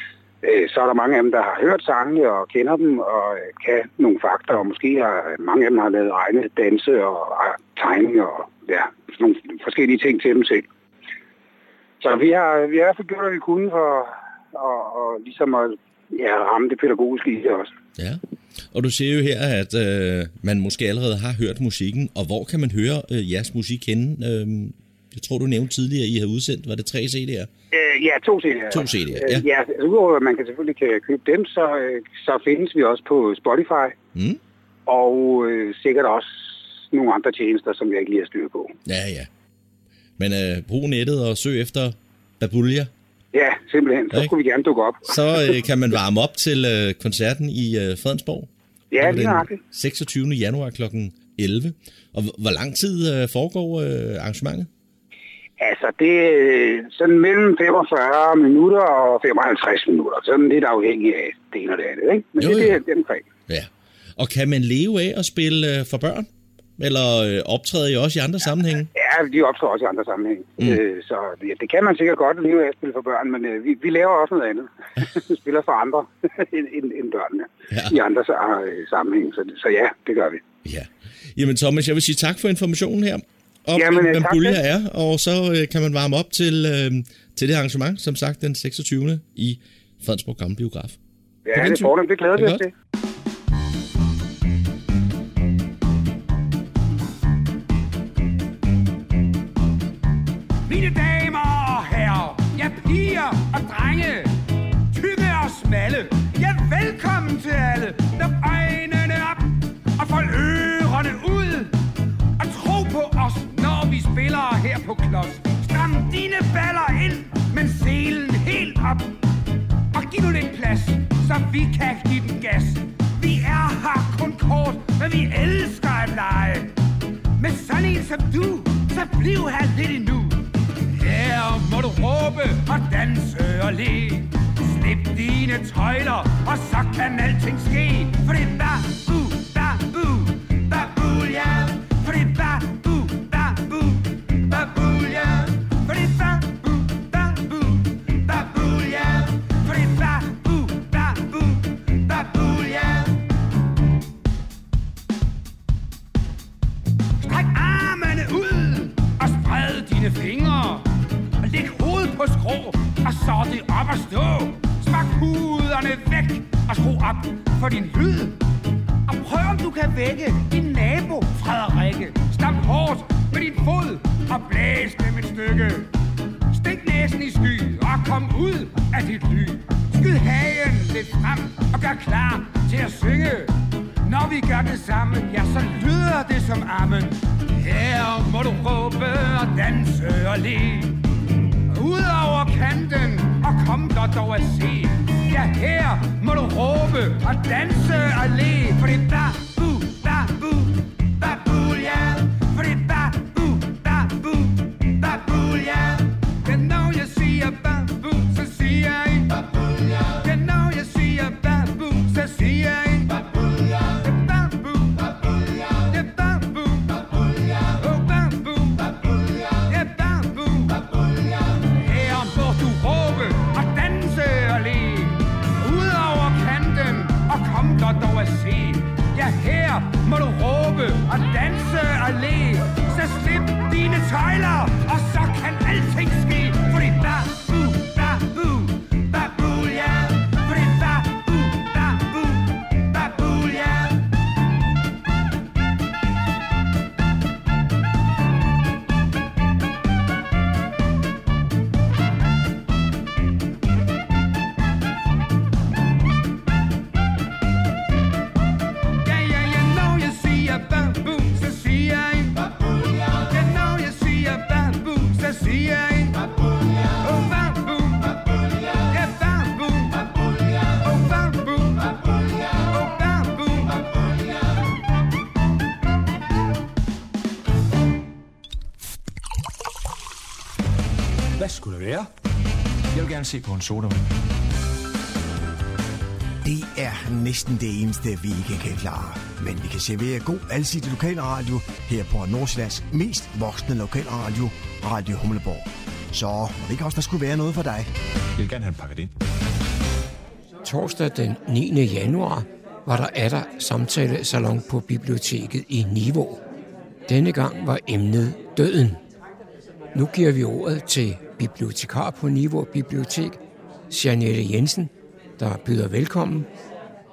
Øh, Så er der mange af dem, der har hørt sangene og kender dem, og kan nogle fakta, og måske har mange af dem har lavet egne danse og og tegninger og ja, sådan nogle forskellige ting til dem selv. Så vi har, vi har i hvert fald gjort, hvad vi kunne for og, og ligesom at ja, ramme det pædagogiske i det også. Ja. Og du siger jo her, at øh, man måske allerede har hørt musikken, og hvor kan man høre øh, jeres musik henne? Øh, jeg tror, du nævnte tidligere, at I har udsendt, var det tre CD'er? Øh, ja, to CD'er. To CD'er, ja. Øh, ja, altså, udover at man kan selvfølgelig kan købe dem, så, øh, så findes vi også på Spotify, Mm. og øh, sikkert også nogle andre tjenester, som jeg ikke lige har styr på. Ja, ja. Men øh, brug nettet og søg efter Babulja. Ja, simpelthen. Så Ikke? skulle vi gerne dukke op. Så øh, kan man varme op til øh, koncerten i øh, Fredensborg. Ja, lige nøjagtigt. 26. januar kl. 11. Og hvor- lang tid øh, foregår øh, arrangementet? Altså, det er sådan mellem 45 minutter og 55 minutter. Sådan lidt afhængig af det ene og det andet, ikke? Men Jo, det, det er det omkring. Ja. Og kan man leve af at spille øh, for børn? Eller øh, optræder I også i andre sammenhænge? Ja, de optræder også i andre sammenhæng. Mm. Øh, så det, det kan man sikkert godt leve af at spille for børn, men øh, vi, vi laver også noget andet. <laughs> vi spiller for andre <laughs> end, end, end børnene Ja. i andre øh, sammenhæng. Så, så ja, det gør vi. Ja. Jamen Thomas, jeg vil sige tak for informationen her. Om Jamen, øh, Bulja selv. er, og så øh, kan man varme op til, øh, til det arrangement, som sagt den 26. i Fredensborg Gamle Biograf. Ja, det er fornemt. Det glæder vi os til. Mine damer og herrer, ja piger og drenge, tykke og smalle, ja velkommen til alle. Luk øjnene op og fold ørerne ud. Og tro på os, når vi spiller her på klods. Stram dine baller ind men selen helt op Og giv nu lidt plads Så vi kan give den gas Vi er her kun kort Men vi elsker at lege Med sådan en som du Så bliv her lidt endnu der må du råbe og danse og le. Slip dine tøjler Og så kan alting ske For det er babu, se på en sodavand. Det er næsten det eneste, vi ikke kan klare. Men vi kan servere god alsidig lokalradio her på Nordsjællands mest voksne lokalradio, Radio Humleborg. Så må det ikke også, der skulle være noget for dig. Jeg vil gerne have en pakket ind. Torsdag den 9. januar var der atter samtalesalon på biblioteket i Niveau. Denne gang var emnet døden. Nu giver vi ordet til bibliotekar på Niveau Bibliotek, Janette Jensen, der byder velkommen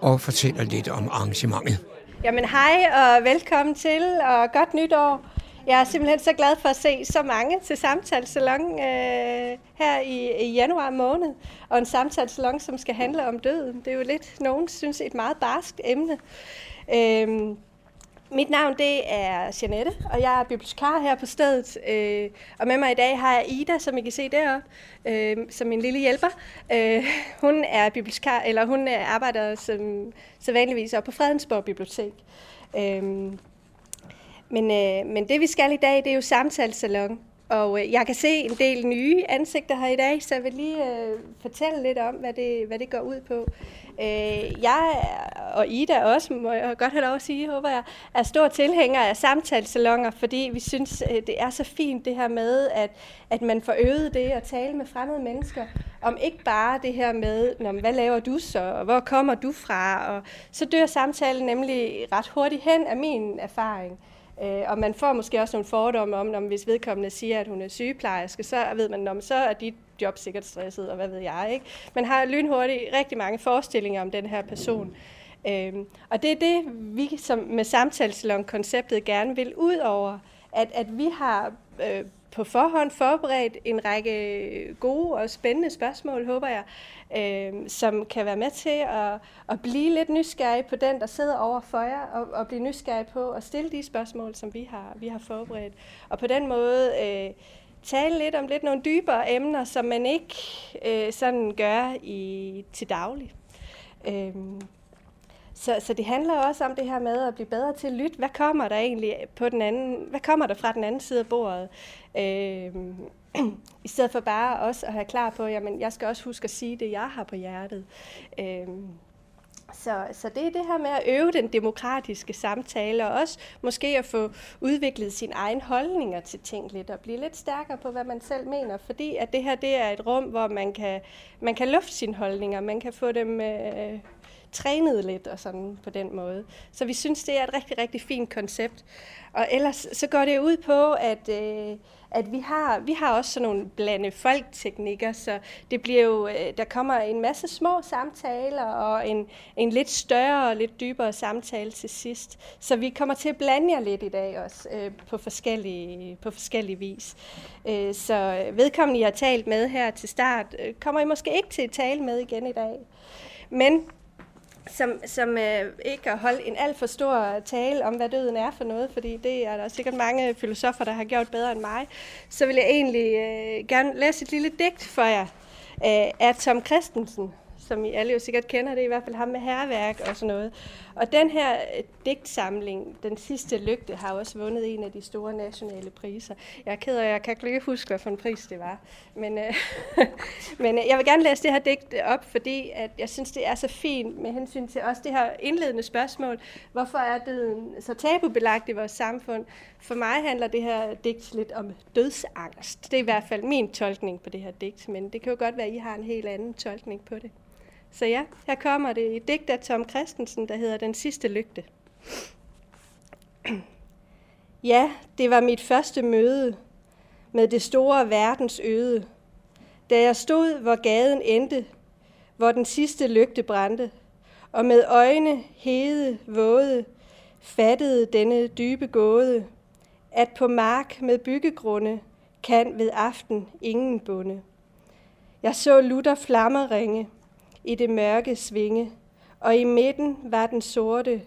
og fortæller lidt om arrangementet. Jamen hej og velkommen til, og godt nytår. Jeg er simpelthen så glad for at se så mange til samtalesalon øh, her i, i januar måned. Og en samtalesalon, som skal handle om døden. Det er jo lidt, nogen synes, et meget barskt emne. Øh, mit navn det er Janette, og jeg er bibliotekar her på stedet. Øh, og med mig i dag har jeg Ida, som I kan se deroppe, øh, som min lille hjælper. Øh, hun er bibliotekar, eller hun øh, arbejder som sædvanligvis op på Fredensborg Bibliotek. Øh, men, øh, men det vi skal i dag, det er jo samtalesalon. Og øh, jeg kan se en del nye ansigter her i dag, så jeg vil lige øh, fortælle lidt om, hvad det, hvad det går ud på. Øh, jeg og Ida også, må jeg godt have lov at sige, håber jeg, er stor tilhænger af samtalesalonger, fordi vi synes, øh, det er så fint det her med, at, at man får øvet det at tale med fremmede mennesker, om ikke bare det her med, "Nå, hvad laver du så, og hvor kommer du fra, og så dør samtalen nemlig ret hurtigt hen af min erfaring. Øh, og man får måske også nogle fordomme om, når hvis vedkommende siger, at hun er sygeplejerske, så ved man, om så er dit job sikkert stresset, og hvad ved jeg. Ikke? Man har lynhurtigt rigtig mange forestillinger om den her person. Øhm, og det er det, vi som med samtalesalon-konceptet gerne vil ud over, at, at vi har øh, på forhånd forberedt en række gode og spændende spørgsmål, håber jeg, øh, som kan være med til at, at blive lidt nysgerrig på den, der sidder over for jer, og, og blive nysgerrig på at stille de spørgsmål, som vi har, vi har forberedt. Og på den måde øh, tale lidt om lidt nogle dybere emner, som man ikke øh, sådan gør i, til daglig. Øh, så, så det handler også om det her med at blive bedre til at lytte. Hvad kommer der egentlig på den anden, hvad kommer der fra den anden side af bordet? Øh, <clears throat> I stedet for bare også at have klar på, jamen jeg skal også huske at sige det, jeg har på hjertet. Øh, så, så det er det her med at øve den demokratiske samtale, og også måske at få udviklet sine egne holdninger til ting lidt, og blive lidt stærkere på, hvad man selv mener, fordi at det her det er et rum, hvor man kan, man kan lufte sine holdninger, man kan få dem øh, trænet lidt og sådan på den måde. Så vi synes, det er et rigtig, rigtig fint koncept. Og ellers så går det ud på, at, øh, at vi, har, vi har også sådan nogle blande folk-teknikker, så det bliver jo, øh, der kommer en masse små samtaler og en, en lidt større og lidt dybere samtale til sidst. Så vi kommer til at blande jer lidt i dag også øh, på, forskellige, på forskellige vis. Øh, så vedkommende, I har talt med her til start, øh, kommer I måske ikke til at tale med igen i dag. Men som, som øh, ikke at holde en alt for stor tale om, hvad døden er for noget, fordi det er der sikkert mange filosofer, der har gjort bedre end mig, så vil jeg egentlig øh, gerne læse et lille digt for jer øh, af Tom Christensen, som I alle jo sikkert kender, det i hvert fald ham med herværk og sådan noget. Og den her øh, digtsamling, Den sidste lygte, har også vundet en af de store nationale priser. Jeg er ked af, jeg kan ikke huske, hvad for en pris det var. Men, øh, <laughs> men øh, jeg vil gerne læse det her digt op, fordi at jeg synes, det er så fint med hensyn til også det her indledende spørgsmål. Hvorfor er døden så tabubelagt i vores samfund? For mig handler det her digt lidt om dødsangst. Det er i hvert fald min tolkning på det her digt, men det kan jo godt være, at I har en helt anden tolkning på det. Så ja, her kommer det i digt af Tom Christensen, der hedder Den sidste lygte. Ja, det var mit første møde med det store verdens øde. Da jeg stod, hvor gaden endte, hvor den sidste lygte brændte, og med øjne hede, våde, fattede denne dybe gåde, at på mark med byggegrunde kan ved aften ingen bunde. Jeg så lutter flammeringe, i det mørke svinge, og i midten var den sorte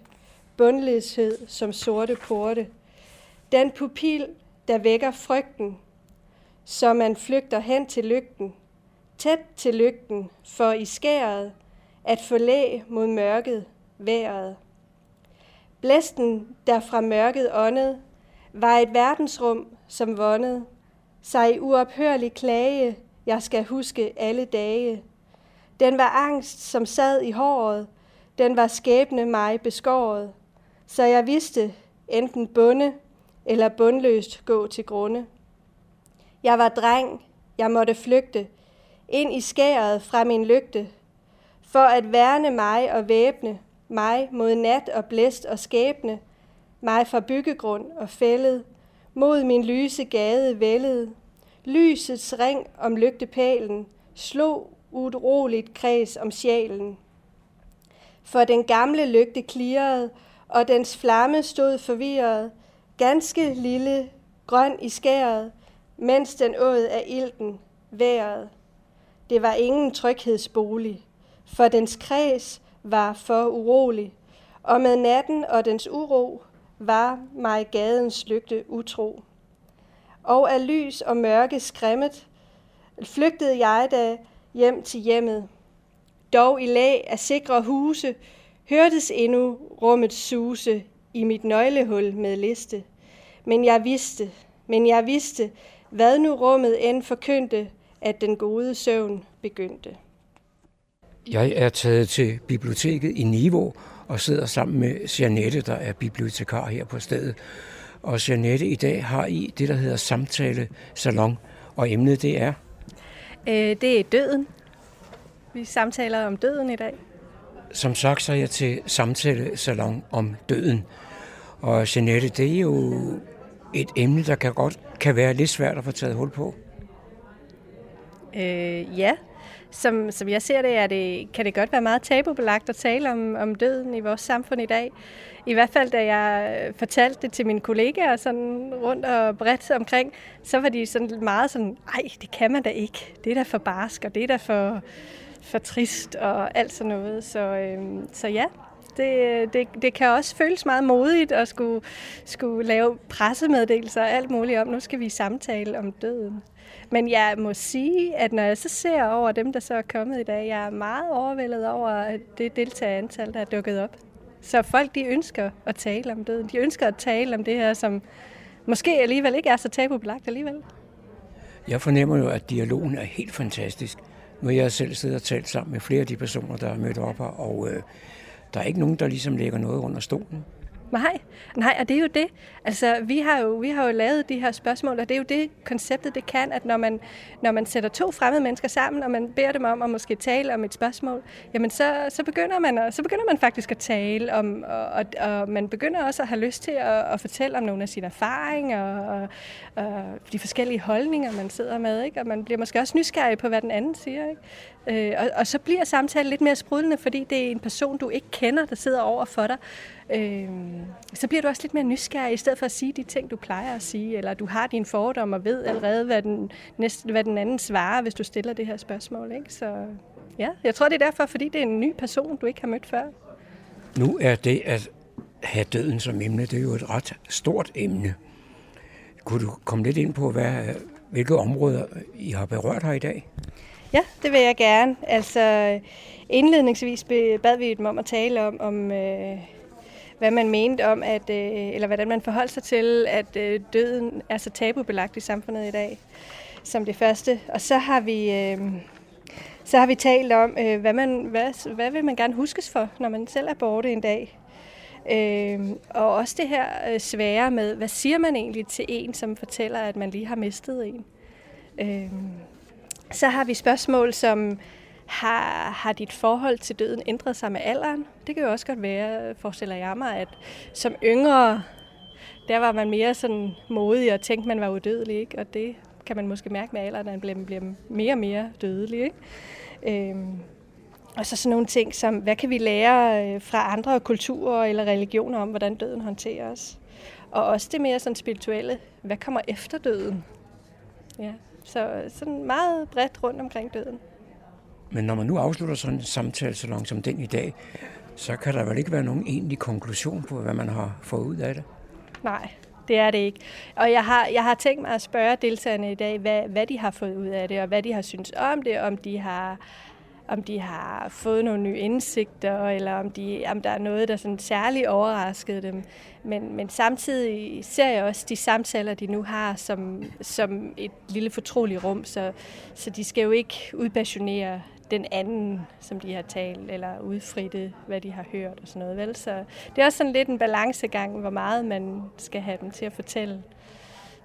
bundløshed som sorte porte. Den pupil, der vækker frygten, så man flygter hen til lygten, tæt til lygten, for i skæret at forlæ mod mørket vejret. Blæsten, der fra mørket åndede, var et verdensrum, som våndede, sig i uophørlig klage, jeg skal huske alle dage. Den var angst, som sad i håret, den var skæbne mig beskåret, så jeg vidste enten bunde eller bundløst gå til grunde. Jeg var dreng, jeg måtte flygte, ind i skæret fra min lygte, for at værne mig og væbne mig mod nat og blæst og skæbne, mig fra byggegrund og fældet, mod min lyse gade vældede. Lysets ring om lygtepælen slog uroligt kreds om sjælen. For den gamle lygte klirrede, og dens flamme stod forvirret, ganske lille, grøn i skæret, mens den åd af ilten været. Det var ingen tryghedsbolig, for dens kreds var for urolig, og med natten og dens uro var mig gadens lygte utro. Og af lys og mørke skræmmet, flygtede jeg da hjem til hjemmet. Dog i lag af sikre huse hørtes endnu rummet suse i mit nøglehul med liste. Men jeg vidste, men jeg vidste, hvad nu rummet end forkyndte, at den gode søvn begyndte. Jeg er taget til biblioteket i Niveau og sidder sammen med Janette, der er bibliotekar her på stedet. Og Janette, i dag har I det, der hedder samtale salon, og emnet det er? Øh, det er døden. Vi samtaler om døden i dag. Som sagt, så er jeg til samtale salon om døden. Og Jeanette, det er jo et emne, der kan godt kan være lidt svært at få taget hul på. Øh, ja, som, som jeg ser det, er det, kan det godt være meget tabubelagt at tale om, om døden i vores samfund i dag. I hvert fald, da jeg øh, fortalte det til mine kollegaer sådan rundt og bredt omkring, så var de sådan meget sådan, ej, det kan man da ikke. Det er da for barsk, og det er da for, for trist og alt sådan noget. Så, øhm, så ja, Det, det, det kan også føles meget modigt at skulle, skulle lave pressemeddelelser og alt muligt om, nu skal vi samtale om døden. Men jeg må sige, at når jeg så ser over dem, der så er kommet i dag, jeg er meget overvældet over det deltagerantal, der er dukket op. Så folk, de ønsker at tale om døden. De ønsker at tale om det her, som måske alligevel ikke er så tabubelagt alligevel. Jeg fornemmer jo, at dialogen er helt fantastisk. Nu har jeg selv siddet og talt sammen med flere af de personer, der er mødt op her, og øh, der er ikke nogen, der ligesom lægger noget under stolen. Nej, nej, og det er jo det. Altså, vi har jo, vi har jo lavet de her spørgsmål, og det er jo det, konceptet det kan, at når man, når man sætter to fremmede mennesker sammen, og man beder dem om at måske tale om et spørgsmål, jamen så, så, begynder, man, at, så begynder man faktisk at tale om, og, og, og man begynder også at have lyst til at, at fortælle om nogle af sine erfaringer, og, og de forskellige holdninger, man sidder med, ikke? og man bliver måske også nysgerrig på, hvad den anden siger. Ikke? Øh, og, og så bliver samtalen lidt mere sprudlende, fordi det er en person, du ikke kender, der sidder over for dig, øh, så bliver du også lidt mere nysgerrig, i stedet for at sige de ting, du plejer at sige, eller du har dine fordomme og ved allerede, hvad den, næste, hvad den anden svarer, hvis du stiller det her spørgsmål. Ikke? Så ja, jeg tror, det er derfor, fordi det er en ny person, du ikke har mødt før. Nu er det at have døden som emne, det er jo et ret stort emne. Kunne du komme lidt ind på, hvad, hvilke områder I har berørt her i dag? Ja, det vil jeg gerne. Altså, indledningsvis bad vi dem om at tale om, om øh, hvad man mente om, at, øh, eller hvordan man forholdt sig til, at øh, døden er så tabubelagt i samfundet i dag, som det første. Og så har vi, øh, så har vi talt om, øh, hvad, man, hvad, hvad vil man gerne huskes for, når man selv er borte en dag. Øh, og også det her øh, svære med, hvad siger man egentlig til en, som fortæller, at man lige har mistet en. Øh, så har vi spørgsmål som, har, har dit forhold til døden ændret sig med alderen? Det kan jo også godt være, forestiller jeg mig, at som yngre, der var man mere sådan modig og tænkte, man var udødelig, ikke? og det kan man måske mærke med alderen, at man bliver, bliver mere og mere dødelig. Ikke? Øhm, og så sådan nogle ting som, hvad kan vi lære øh, fra andre kulturer eller religioner om, hvordan døden håndteres? Og også det mere sådan spirituelle, hvad kommer efter døden? Ja, så sådan meget bredt rundt omkring døden. Men når man nu afslutter sådan en samtale så langt som den i dag, så kan der vel ikke være nogen egentlig konklusion på, hvad man har fået ud af det? Nej, det er det ikke. Og jeg har, jeg har tænkt mig at spørge deltagerne i dag, hvad, hvad de har fået ud af det, og hvad de har synes om det, om de har, om de har fået nogle nye indsigter, eller om, de, om der er noget, der sådan særligt overraskede dem. Men, men samtidig ser jeg også de samtaler, de nu har, som, som et lille fortroligt rum, så, så de skal jo ikke udpassionere den anden, som de har talt, eller udfritte, hvad de har hørt og sådan noget. Vel? Så det er også sådan lidt en balancegang, hvor meget man skal have dem til at fortælle.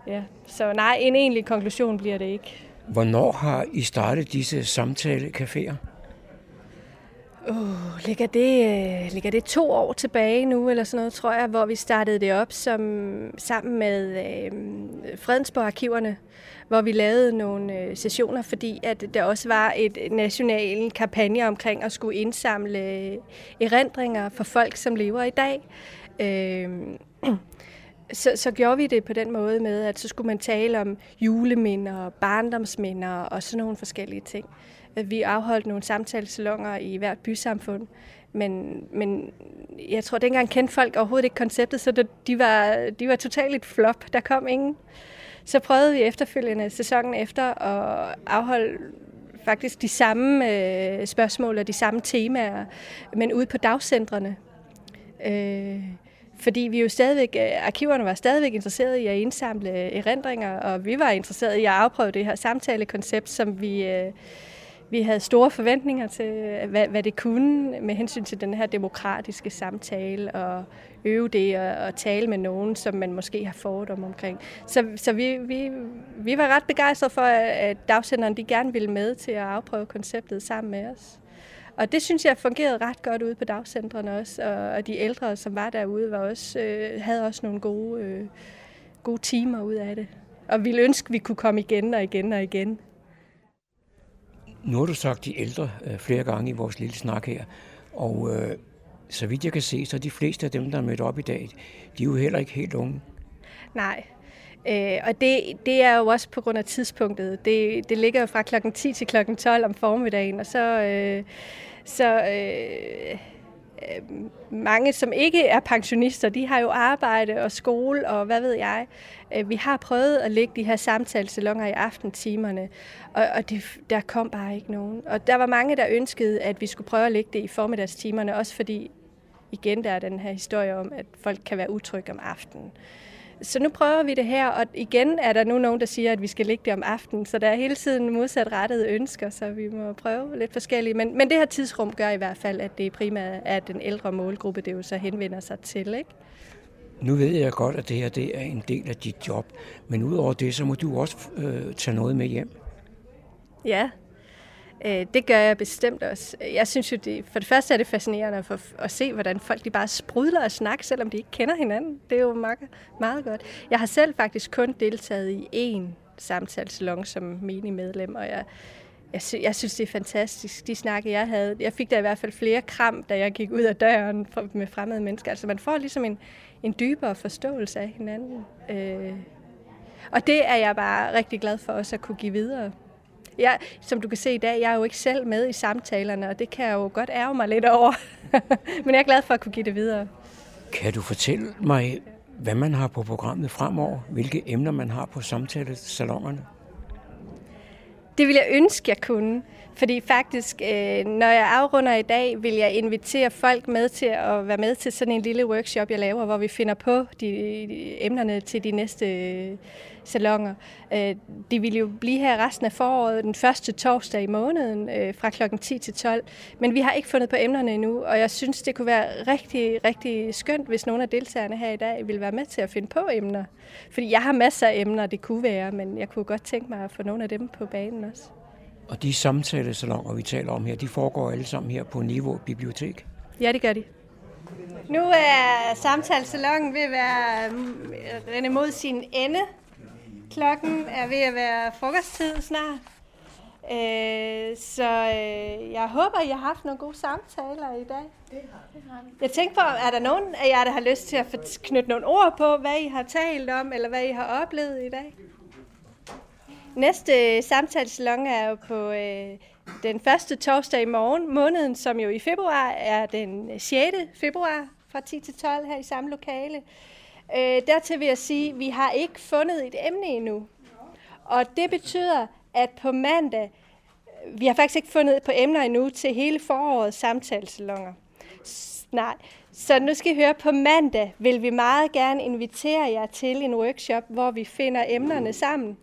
Ja. Så nej, en egentlig konklusion bliver det ikke. Hvornår har I startet disse samtalecaféer? Uh, ligger, det, uh, ligger det to år tilbage nu, eller sådan noget, tror jeg, hvor vi startede det op som, sammen med uh, Fredensborg-arkiverne, hvor vi lavede nogle øh, sessioner, fordi at der også var et national kampagne omkring at skulle indsamle erindringer for folk, som lever i dag. Uh, <clears throat> så, så gjorde vi det på den måde med, at så skulle man tale om juleminder, barndomsminder og sådan nogle forskellige ting. Øh, vi afholdt nogle samtalesalonger i hvert bysamfund, men, men jeg tror, at dengang kendte folk overhovedet ikke konceptet, så de var, de var totalt et flop. Der kom ingen. Så prøvede vi efterfølgende sæsonen efter at afholde faktisk de samme øh, spørgsmål og de samme temaer, men ude på dagcentrene. Øh, fordi vi jo stadigvæk, øh, arkiverne var stadigvæk interesserede i at indsamle erindringer, og vi var interesserede i at afprøve det her samtalekoncept, som vi, øh, vi havde store forventninger til, øh, hvad, hvad det kunne med hensyn til den her demokratiske samtale og øve det og, og tale med nogen, som man måske har fordom omkring. Så, så vi, vi, vi var ret begejstrede for, at dagsenderen de gerne ville med til at afprøve konceptet sammen med os. Og det synes jeg fungerede ret godt ude på dagcentrene også, og, og de ældre, som var derude, var også, øh, havde også nogle gode, øh, gode timer ud af det. Og ville ønske, at vi kunne komme igen og igen og igen. Nu har du sagt de ældre øh, flere gange i vores lille snak her, og øh, så vidt jeg kan se, så de fleste af dem, der er mødt op i dag, de er jo heller ikke helt unge. Nej, Øh, og det, det er jo også på grund af tidspunktet. Det, det ligger jo fra klokken 10 til klokken 12 om formiddagen, og så, øh, så øh, Øhm, mange, som ikke er pensionister, de har jo arbejde og skole og hvad ved jeg. Øh, vi har prøvet at lægge de her samtalesalonger i aftentimerne, og, og det, der kom bare ikke nogen. Og der var mange, der ønskede, at vi skulle prøve at lægge det i formiddagstimerne, også fordi, igen, der er den her historie om, at folk kan være utrygge om aftenen. Så nu prøver vi det her, og igen er der nu nogen, der siger, at vi skal ligge det om aftenen, så der er hele tiden modsatrettede ønsker, så vi må prøve lidt forskellige. Men, men det her tidsrum gør i hvert fald, at det primært er den ældre målgruppe, det jo så henvender sig til, ikke? Nu ved jeg godt, at det her det er en del af dit job, men udover det, så må du også øh, tage noget med hjem. Ja, øh, det gør jeg bestemt også. Jeg synes jo, det, for det første er det fascinerende for, at se, hvordan folk de bare sprudler og snakker, selvom de ikke kender hinanden. Det er jo meget, meget godt. Jeg har selv faktisk kun deltaget i én samtalesalon som menig medlem, og jeg, jeg, sy- jeg synes, det er fantastisk, de snakke, jeg havde. Jeg fik da i hvert fald flere kram, da jeg gik ud af døren for, med fremmede mennesker. Altså man får ligesom en, en dybere forståelse af hinanden. Øh, og det er jeg bare rigtig glad for også at kunne give videre. Jeg, som du kan se i dag, jeg er jo ikke selv med i samtalerne, og det kan jeg jo godt ærge mig lidt over. <laughs> Men jeg er glad for at kunne give det videre. Kan du fortælle mig, hvad man har på programmet fremover? Hvilke emner man har på samtalesalongerne? Det vil jeg ønske, jeg kunne. Fordi faktisk, øh, når jeg afrunder i dag, vil jeg invitere folk med til at være med til sådan en lille workshop, jeg laver, hvor vi finder på de, de emnerne til de næste øh, salonger. Øh, de vil jo blive her resten af foråret, den første torsdag i måneden, øh, fra klokken 10 til 12. Men vi har ikke fundet på emnerne endnu, og jeg synes, det kunne være rigtig, rigtig skønt, hvis nogle af deltagerne her i dag vil være med til at finde på emner. Fordi jeg har masser af emner, det kunne være, men jeg kunne godt tænke mig at få nogle af dem på banen også. Og de samtalesalonger, vi taler om her, de foregår alle sammen her på Niveau Bibliotek? Ja, det gør de. Nu er samtalesalongen ved at være rende mod sin ende. Klokken er ved at være frokosttid snart. Øh, så øh, jeg håber, I har haft nogle gode samtaler i dag. Det har Jeg tænkte på, er der nogen af jer, der har lyst til at knytte nogle ord på, hvad I har talt om, eller hvad I har oplevet i dag? Næste samtalesalon er jo på øh, den første torsdag i morgen måneden, som jo i februar er den 6. februar fra 10 til 12 her i samme lokale. Øh, dertil vil jeg sige, at vi har ikke fundet et emne endnu. Og det betyder, at på mandag, vi har faktisk ikke fundet på emner endnu til hele forårets samtalesalonger. Nej, så nu skal I høre, på mandag vil vi meget gerne invitere jer til en workshop, hvor vi finder emnerne sammen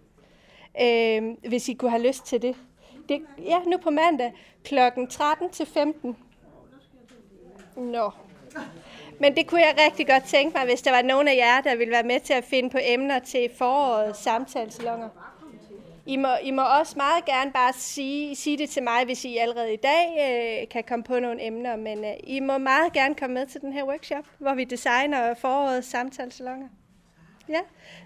øh, hvis I kunne have lyst til det. det ja, nu på mandag kl. 13 til 15. Nå. Men det kunne jeg rigtig godt tænke mig, hvis der var nogen af jer, der ville være med til at finde på emner til forårets samtalsalonger. I må, I må også meget gerne bare sige, sige det til mig, hvis I allerede i dag øh, kan komme på nogle emner, men øh, I må meget gerne komme med til den her workshop, hvor vi designer forårets samtalsalonger. Ja,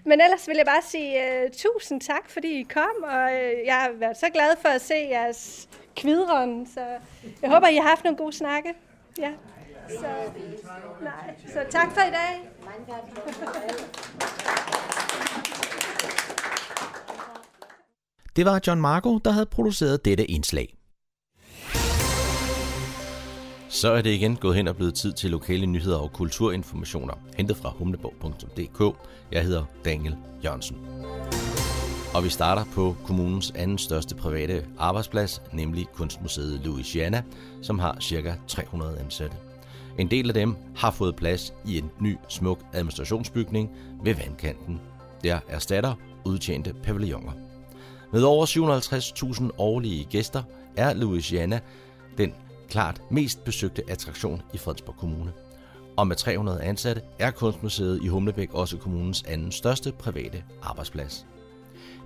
men ellers vil jeg bare sige uh, tusind tak, fordi I kom, og uh, jeg har været så glad for at se jeres kvidron, så jeg håber, I har haft nogle gode snakke. Ja. Så, nej. så tak for i dag. Det var John Marco, der havde produceret dette indslag. Så er det igen gået hen og blevet tid til lokale nyheder og kulturinformationer, hentet fra humleborg.dk. Jeg hedder Daniel Jørgensen. Og vi starter på kommunens anden største private arbejdsplads, nemlig Kunstmuseet Louisiana, som har ca. 300 ansatte. En del af dem har fået plads i en ny, smuk administrationsbygning ved vandkanten. Der erstatter udtjente pavilloner. Med over 750.000 årlige gæster er Louisiana den klart mest besøgte attraktion i Fredensborg Kommune. Og med 300 ansatte er Kunstmuseet i Humlebæk også kommunens anden største private arbejdsplads.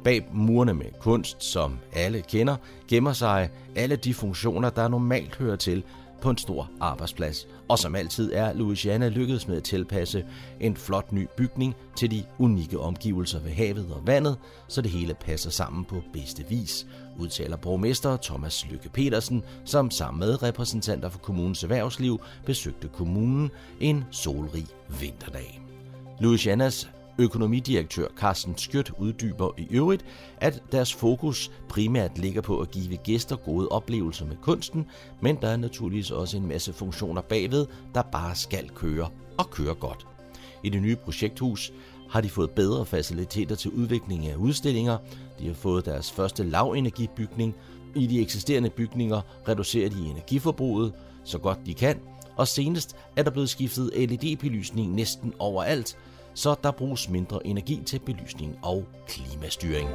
Bag murene med kunst, som alle kender, gemmer sig alle de funktioner, der normalt hører til på en stor arbejdsplads. Og som altid er Louisiana lykkedes med at tilpasse en flot ny bygning til de unikke omgivelser ved havet og vandet, så det hele passer sammen på bedste vis, udtaler borgmester Thomas Lykke Petersen, som sammen med repræsentanter for kommunens erhvervsliv besøgte kommunen en solrig vinterdag. Louisianas Økonomidirektør Carsten Skjødt uddyber i øvrigt, at deres fokus primært ligger på at give gæster gode oplevelser med kunsten, men der er naturligvis også en masse funktioner bagved, der bare skal køre og køre godt. I det nye projekthus har de fået bedre faciliteter til udvikling af udstillinger, de har fået deres første lavenergibygning, i de eksisterende bygninger reducerer de energiforbruget så godt de kan, og senest er der blevet skiftet LED-belysning næsten overalt, så der bruges mindre energi til belysning og klimastyring.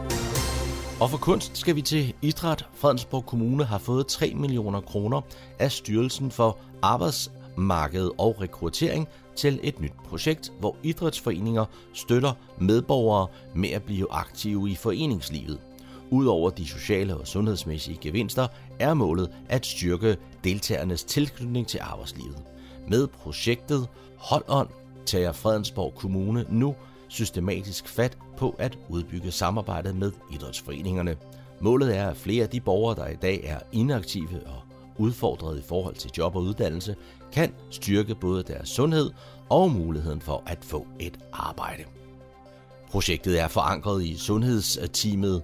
Og for kunst skal vi til idræt. Fredensborg Kommune har fået 3 millioner kroner af Styrelsen for Arbejdsmarked og Rekruttering til et nyt projekt, hvor idrætsforeninger støtter medborgere med at blive aktive i foreningslivet. Udover de sociale og sundhedsmæssige gevinster er målet at styrke deltagernes tilknytning til arbejdslivet. Med projektet Hold On tager Fredensborg Kommune nu systematisk fat på at udbygge samarbejdet med idrætsforeningerne. Målet er, at flere af de borgere, der i dag er inaktive og udfordret i forhold til job og uddannelse, kan styrke både deres sundhed og muligheden for at få et arbejde. Projektet er forankret i sundhedsteamet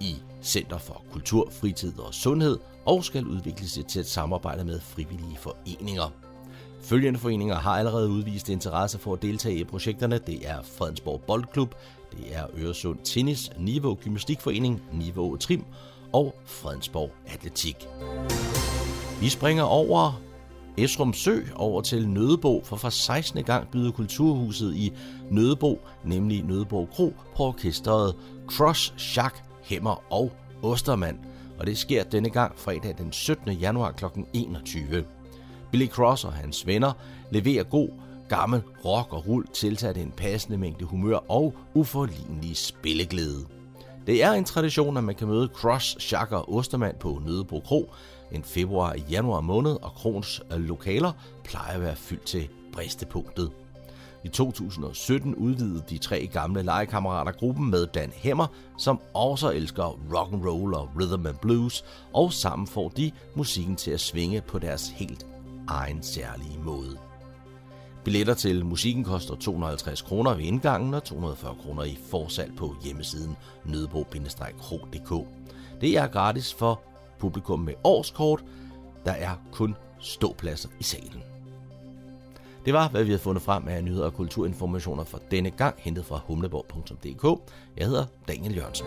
i Center for Kultur, Fritid og Sundhed og skal udvikles til et samarbejde med frivillige foreninger. Følgende foreninger har allerede udvist interesse for at deltage i projekterne. Det er Fredensborg Boldklub, det er Øresund Tennis, Niveau Gymnastikforening, Niveau Trim og Fredensborg Atletik. Vi springer over Esrum Sø over til Nødebo, for for 16. gang byder Kulturhuset i Nødebo, nemlig Nødebo Kro, på orkestret Cross, Schack, Hemmer og Ostermand. Og det sker denne gang fredag den 17. januar kl. 21. Billy Cross og hans venner leverer god gammel rock og rull tilsat en passende mængde humør og uforlignelig spilleglæde. Det er en tradition, at man kan møde Cross, Schack og Ostermand på Nødebro Kro en februar i januar måned, og Krons lokaler plejer at være fyldt til bristepunktet. I 2017 udvidede de tre gamle legekammerater gruppen med Dan Hemmer, som også elsker rock and roll og rhythm and blues, og sammen får de musikken til at svinge på deres helt egen særlige måde. Billetter til musikken koster 250 kroner ved indgangen og 240 kroner i forsalg på hjemmesiden nødebo-kro.dk. Det er gratis for publikum med årskort. Der er kun ståpladser i salen. Det var, hvad vi havde fundet frem af nyheder og kulturinformationer for denne gang, hentet fra humleborg.dk. Jeg hedder Daniel Jørgensen.